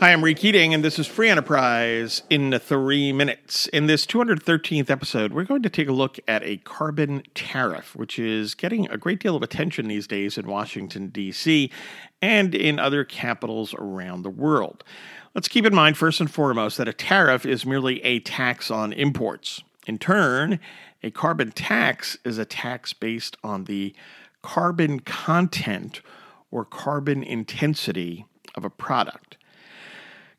Hi, I'm Ray Keating, and this is Free Enterprise in three minutes. In this 213th episode, we're going to take a look at a carbon tariff, which is getting a great deal of attention these days in Washington, D.C., and in other capitals around the world. Let's keep in mind, first and foremost, that a tariff is merely a tax on imports. In turn, a carbon tax is a tax based on the carbon content or carbon intensity of a product.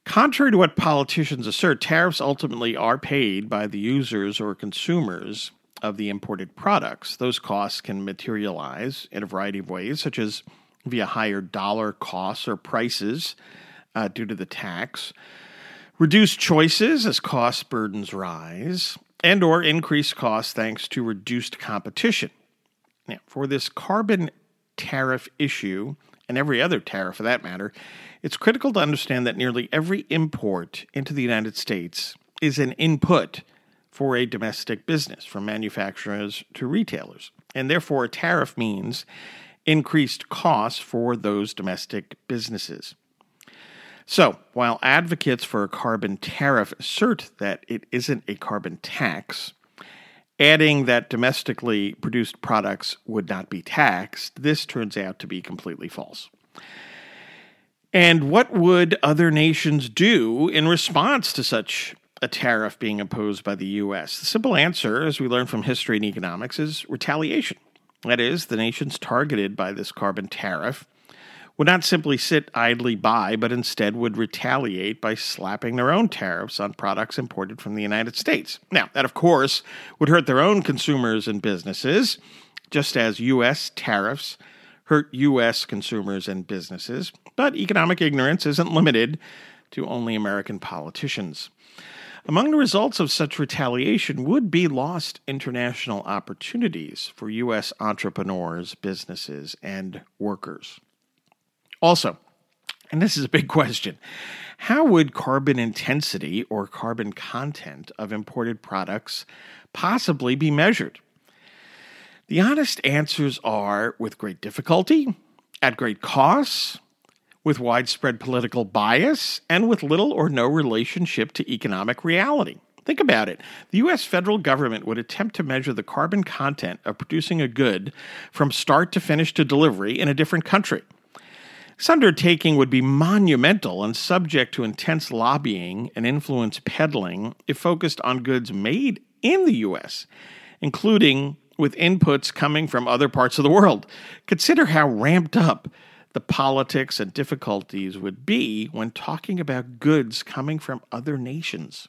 Contrary to what politicians assert, tariffs ultimately are paid by the users or consumers of the imported products. Those costs can materialize in a variety of ways, such as via higher dollar costs or prices uh, due to the tax, reduced choices as cost burdens rise, and or increased costs thanks to reduced competition. Now, for this carbon tariff issue, and every other tariff for that matter, it's critical to understand that nearly every import into the United States is an input for a domestic business, from manufacturers to retailers. And therefore, a tariff means increased costs for those domestic businesses. So, while advocates for a carbon tariff assert that it isn't a carbon tax, adding that domestically produced products would not be taxed, this turns out to be completely false. And what would other nations do in response to such a tariff being imposed by the U.S.? The simple answer, as we learn from history and economics, is retaliation. That is, the nations targeted by this carbon tariff would not simply sit idly by, but instead would retaliate by slapping their own tariffs on products imported from the United States. Now, that of course would hurt their own consumers and businesses, just as U.S. tariffs hurt U.S. consumers and businesses, but economic ignorance isn't limited to only American politicians. Among the results of such retaliation would be lost international opportunities for U.S. entrepreneurs, businesses, and workers. Also, and this is a big question, how would carbon intensity or carbon content of imported products possibly be measured? The honest answers are with great difficulty, at great costs, with widespread political bias, and with little or no relationship to economic reality. Think about it. The US federal government would attempt to measure the carbon content of producing a good from start to finish to delivery in a different country. This undertaking would be monumental and subject to intense lobbying and influence peddling if focused on goods made in the US, including with inputs coming from other parts of the world. Consider how ramped up the politics and difficulties would be when talking about goods coming from other nations.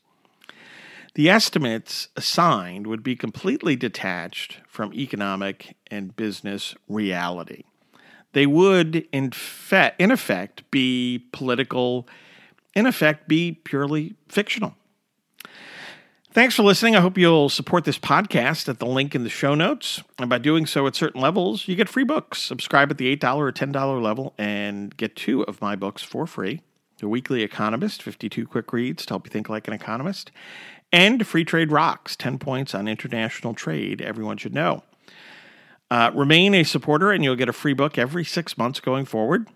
The estimates assigned would be completely detached from economic and business reality. They would, in, fe- in effect, be political, in effect, be purely fictional. Thanks for listening. I hope you'll support this podcast at the link in the show notes. And by doing so at certain levels, you get free books. Subscribe at the $8 or $10 level and get two of my books for free The Weekly Economist, 52 quick reads to help you think like an economist, and Free Trade Rocks, 10 points on international trade everyone should know. Uh, remain a supporter, and you'll get a free book every six months going forward.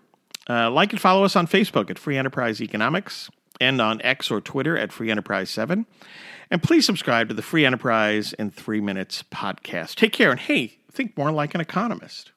Uh, like and follow us on Facebook at Free Enterprise Economics and on X or Twitter at Free Enterprise 7. And please subscribe to the Free Enterprise in Three Minutes podcast. Take care and hey, think more like an economist.